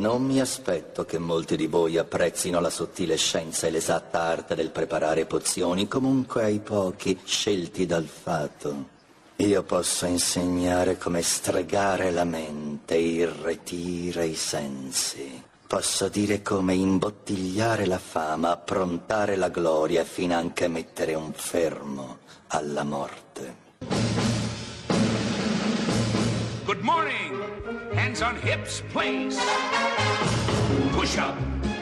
Non mi aspetto che molti di voi apprezzino la sottile scienza e l'esatta arte del preparare pozioni, comunque ai pochi scelti dal fato. Io posso insegnare come stregare la mente, irretire i sensi. Posso dire come imbottigliare la fama, approntare la gloria, fino anche mettere un fermo alla morte. Good morning. Hands on hips, place. Push up,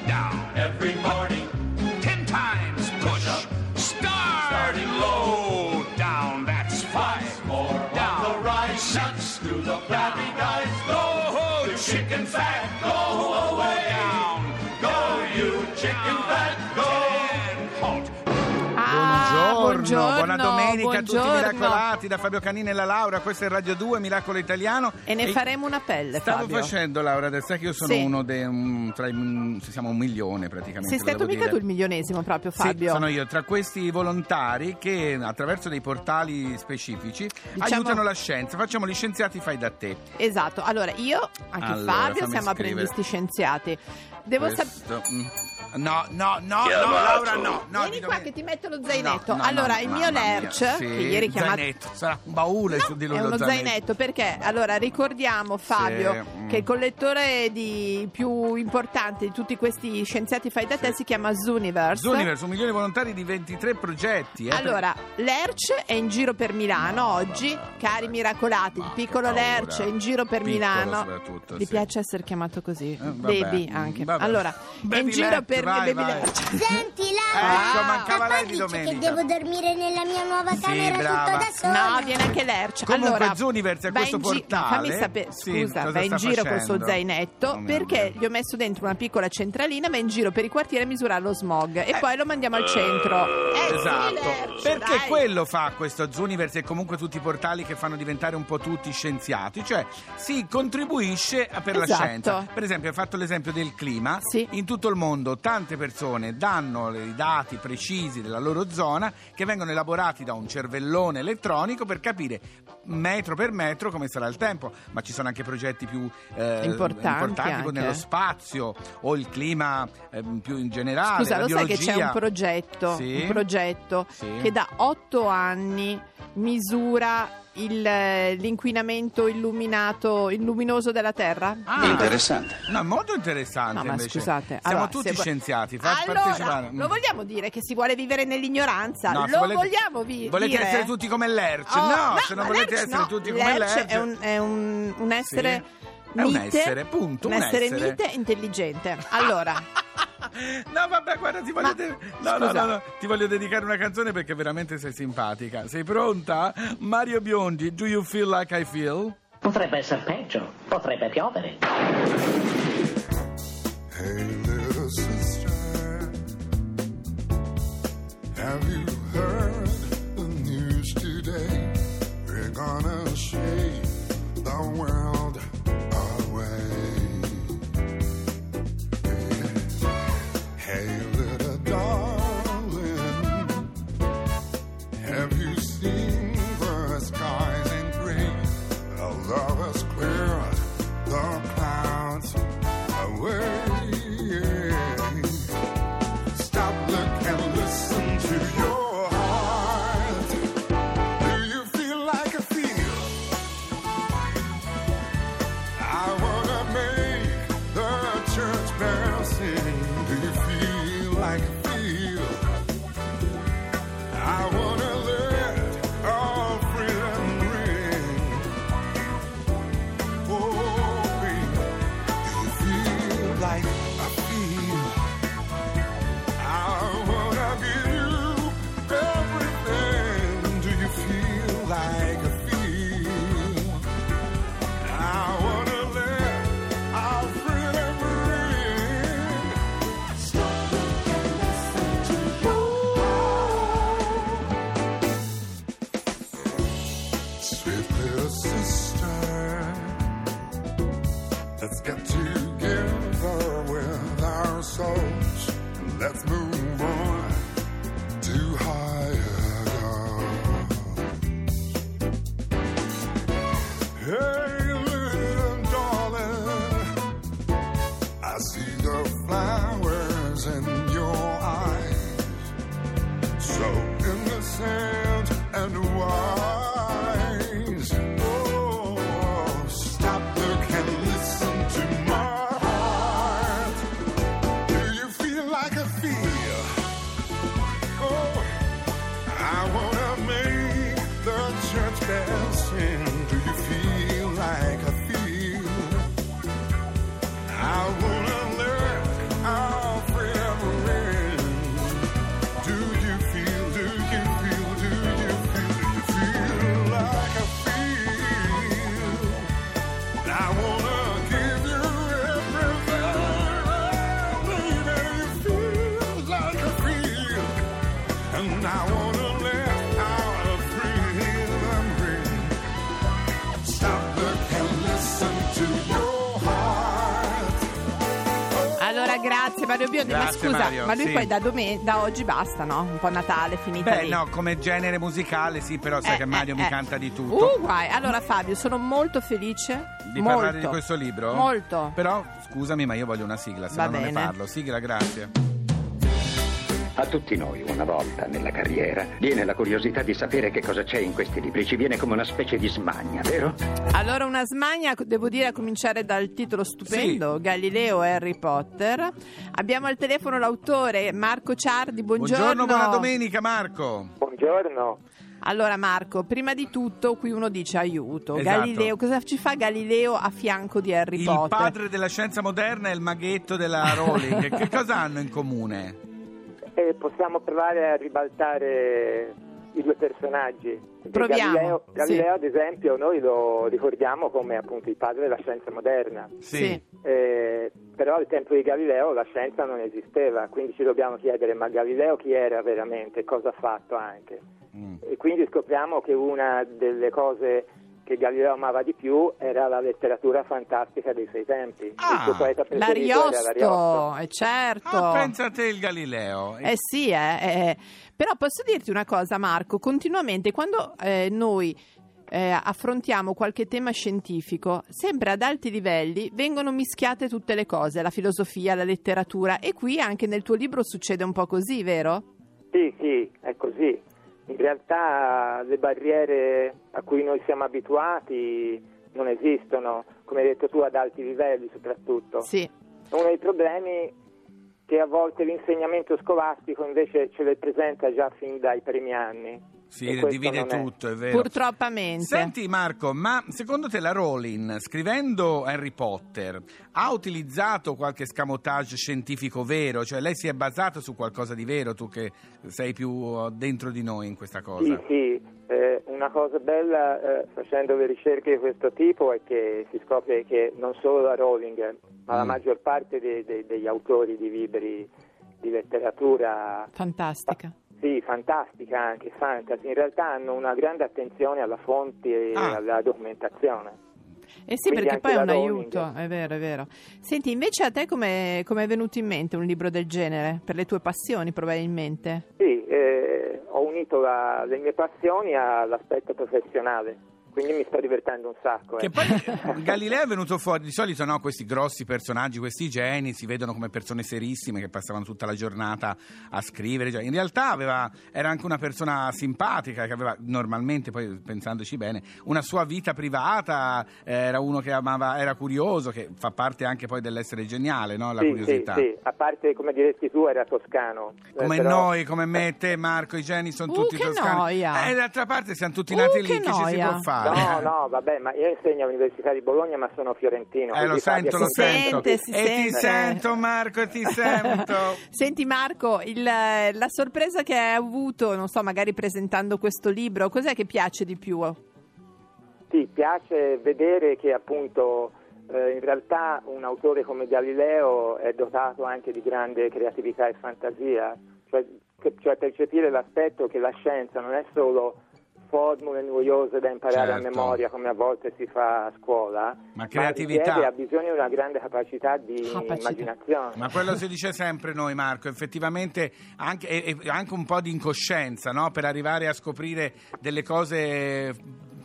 down. Every morning, Ten times push. Up, start. Starting low, down. That's five. more Down. on the rise. Six. through the flabby guys. Go, The chicken fat, go Go away. down. Go, you chicken fat, Buongiorno, buona domenica a tutti i buongiorno. miracolati da Fabio Canini e la Laura, questo è Radio 2 Miracolo Italiano. E ne faremo una pelle, Stavo Fabio. facendo Laura, adesso sai che io sono Sì. uno dei un- tra i un- siamo un milione praticamente. Sei stato mica dire. tu il milionesimo proprio, Sì, Fabio. sono io, tra questi volontari che attraverso dei portali specifici Diciamo- aiutano la scienza. Facciamo gli scienziati fai da te. Esatto, allora io, anche Allora, Fabio, siamo scrivere. apprendisti scienziati. Devo sapere... No, no, no, no, Laura, no. no Vieni qua che ti metto lo zainetto. No, no, allora, no, il mio mia, Lerch, sì, che ieri chiamato... zainetto, sarà un baule su di lui È lo uno zainetto. perché? Allora ricordiamo Fabio Che il collettore di più importante di tutti questi scienziati fai da te si chiama Zooniverse. Zooniverse, un milione di volontari di 23 progetti. eh, Allora, Lerch è in giro per Milano oggi, cari miracolati, il Ma piccolo paura. Lerch è in giro per Piccolo Milano. soprattutto, Gli sì. piace essere chiamato così? Eh, vabbè, baby anche. vabbè. Allora, è Baby in giro Lerch, per vai, Baby vai. Lerch. Senti Laura, Ecco, mancava papà lei di dice domenica. che devo dormire nella mia nuova Sì, camera brava. tutta da sola. No, viene anche Lerch. Comunque, allora, Zooniverse è va questo in gi- portale. Fammi sapere, Sì, scusa, cosa va in sta giro col suo facendo? zainetto Oh, mio perché gli ho messo dentro una piccola centralina, va in giro per i quartieri a misurare lo smog e poi lo mandiamo al centro. Eh sì, Esatto, Lerch, perché dai. quello fa questo Zooniverse e comunque tutti i portali che fanno diventare un po' tutti scienziati, cioè si contribuisce a- per la Esatto. scienza. Per esempio, hai fatto l'esempio del clima, Sì. in tutto il mondo tante persone danno i dati precisi della loro zona che vengono elaborati da un cervellone elettronico per capire metro per metro come sarà il tempo, ma ci sono anche progetti più eh, Importanti tipo anche. nello spazio o il clima ehm, più in generale, Scusa, lo sai che biologia. c'è un progetto, Sì. un progetto Sì. che da otto anni misura il, eh, l'inquinamento illuminato, il luminoso della Terra? Ah, Interessante. No, molto interessante. No, ma invece. scusate, Siamo allora, tutti se scienziati. Fa allora, partecipare. lo vogliamo dire che si vuole vivere nell'ignoranza? No, lo volete- vogliamo vi- Volete dire? essere tutti come Lerch? Oh, no, se non volete Lerch essere no. tutti come Lerch Lerch. è un, è un- un essere È un mite, essere, punto, un un essere essere. mite e intelligente. Allora, No, vabbè, guarda, ti voglio, Ma- de- no, no, no, ti voglio dedicare una canzone perché veramente sei simpatica. Sei pronta? Mario Biondi, Do You Feel Like I Feel? Potrebbe essere peggio, potrebbe piovere. Hey, little sister, have you heard the news today? We're gonna shake the flowers in grazie Mario Biondi. ma Grazie, scusa, Mario, ma lui sì. poi da, domen- da oggi basta, no? Un po' Natale, finita Beh, lì. no, come genere musicale sì, però sai Eh, che Mario eh, mi eh. canta di tutto. Uh, guai. Allora Fabio, sono molto felice di molto, parlare di questo libro? Molto. Però, scusami, ma io voglio una sigla, se Va no non ne bene. parlo. Sigla, grazie. A tutti noi, una volta nella carriera, viene la curiosità di sapere che cosa c'è in questi libri. Ci viene come una specie di smania, vero? Allora, una smania, devo dire, a cominciare dal titolo stupendo, Galileo e Harry Potter. Abbiamo al telefono l'autore Marco Ciardi, buongiorno. Buongiorno, buona domenica, Marco. Buongiorno. Allora Marco, prima di tutto qui uno dice aiuto. Esatto. Galileo, cosa ci fa Galileo a fianco di Harry Il Potter? padre della scienza moderna e il maghetto della Rowling. che cosa hanno in comune? E possiamo provare a ribaltare i due personaggi. Proviamo, Galileo, sì. Galileo, ad esempio, noi lo ricordiamo come appunto il padre della scienza moderna. Sì. Eh, però al tempo di Galileo la scienza non esisteva, quindi ci dobbiamo chiedere ma Galileo chi era veramente, cosa ha fatto anche. Mm. E quindi scopriamo che una delle cose che Galileo amava di più era la letteratura fantastica dei suoi tempi. Ah, il suo poeta preferito l'Ariosto. L'Ariosto, eh, certo. Ah, pensa a te il Galileo. Eh sì, eh, eh. però posso dirti una cosa Marco, continuamente quando eh, noi eh, affrontiamo qualche tema scientifico, sempre ad alti livelli vengono mischiate tutte le cose, la filosofia, la letteratura e qui anche nel tuo libro succede un po' così, vero? Sì, sì, è così. In realtà le barriere a cui noi siamo abituati non esistono, come hai detto tu, ad alti livelli soprattutto. Sì. Uno dei problemi che a volte l'insegnamento scolastico invece ce le presenta già fin dai primi anni. Sì, divide non è- tutto, è vero. Purtroppamente. Senti Marco, ma secondo te la Rowling, scrivendo Harry Potter, ha utilizzato qualche scamotage scientifico vero? Cioè lei si è basata su qualcosa di vero, tu che sei più dentro di noi in questa cosa? Sì, sì, eh, una cosa bella eh, facendo le ricerche di questo tipo è che si scopre che non solo la Rowling, ma la Mm. maggior parte dei- dei- degli autori di libri di letteratura Fantastica. Sì, fantastica anche, fantasy. In realtà hanno una grande attenzione alla fonte e Ah. alla documentazione. Eh sì, Quindi perché poi è un aiuto, è vero, è vero. Senti, invece a te come è venuto in mente un libro del genere? Per le tue passioni probabilmente? Sì, eh, ho unito la- le mie passioni all'aspetto professionale, quindi mi sto divertendo un sacco. Che eh. poi eh, Galileo è venuto fuori, di solito no, questi grossi personaggi, questi geni si vedono come persone serissime che passavano tutta la giornata a scrivere, cioè, in realtà aveva, era anche una persona simpatica che aveva normalmente, poi pensandoci bene, una sua vita privata, eh, era uno che amava, era curioso, che fa parte anche poi dell'essere geniale, no? la Sì, curiosità. Sì, sì, a parte come diresti tu era toscano. eh, Come però- noi, come me, te, Marco, i geni sono Uh, tutti che toscani. noia. E d'altra parte siamo tutti Uh, nati che lì, che ci si può fare? No, no, vabbè, ma io insegno all'Università di Bologna, ma sono fiorentino. Eh, lo sento, lo sento. sente, si e ti sente. sento, Marco, ti sento. Senti Marco, il- la sorpresa che hai avuto, non so, magari presentando questo libro, cos'è che piace di più? Sì, piace vedere che appunto eh, in realtà un autore come Galileo è dotato anche di grande creatività e fantasia, cioè, cioè percepire l'aspetto che la scienza non è solo formule noiose da imparare Certo. a memoria come a volte si fa a scuola, Ma creatività. richiede- ha bisogno di una grande capacità di Capacità. immaginazione. Ma quello si dice sempre noi, Marco, effettivamente anche, anche un po' di incoscienza, no? Per arrivare a scoprire delle cose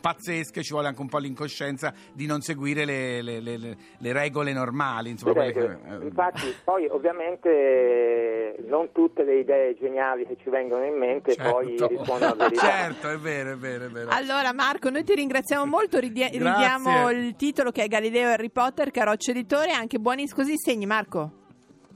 pazzesche, ci vuole anche un po' l'incoscienza di non seguire le, le- le- le- le regole normali. Insomma, quelle che, eh, infatti, poi ovviamente eh, non tutte le idee geniali che ci vengono in mente poi certo. rispondono a verità. certo, è vero, è vero, è vero. Allora Marco, noi ti ringraziamo molto, ridie- ridiamo il titolo che è Galileo Harry Potter, Caroccio Editore, anche buoni così segni Marco.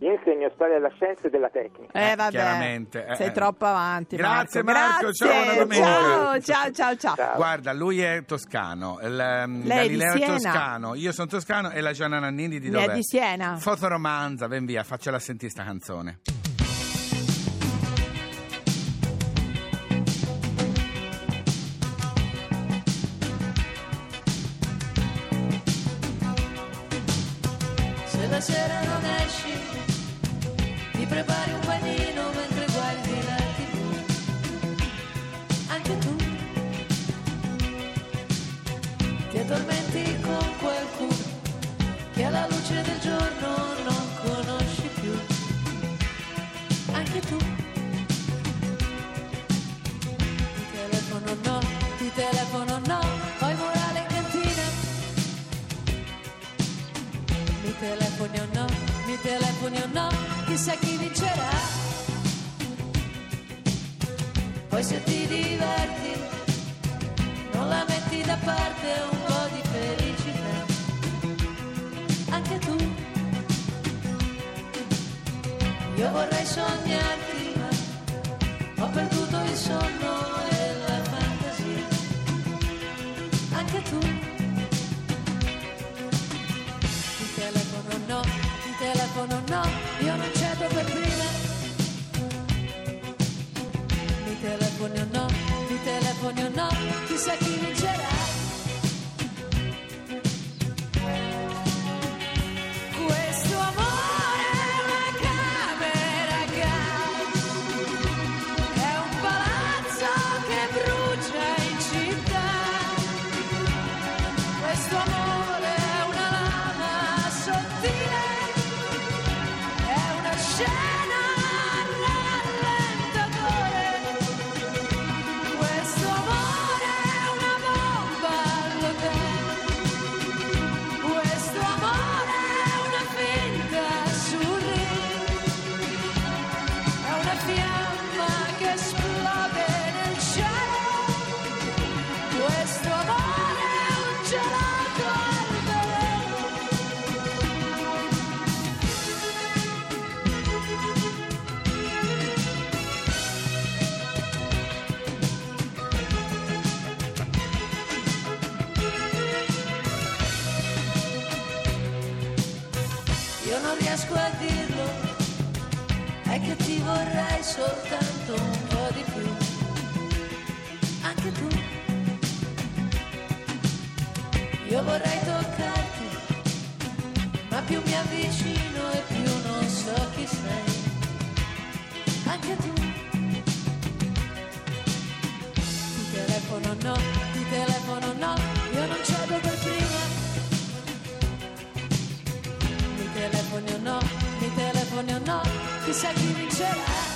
Io insegno storia della scienza e della tecnica. Eh vabbè, chiaramente, eh, sei eh. troppo avanti Grazie, Marco. Marco, ciao, domenica. ciao, ciao, ciao, ciao. Guarda, lui è toscano, il, Lei è di Galileo è Siena. toscano, io sono toscano e la Gianna Nannini di Ne è di Siena. Fotoromanza, ven via, faccela sentire sta canzone. Telefoni o no, mi telefoni o no, chissà chi vincerà. Poi se ti diverti, non la metti da parte un po' di felicità. Anche tu, io vorrei sognarti, ma ho perduto il sonno e la fantasia. Anche tu. Riesco a dirlo, è che ti vorrei soltanto un po' di più. Anche tu. Io vorrei toccarti, ma più mi avvicino e più non so chi sei. Anche tu. Ti telefono no, chissà chi vincerà.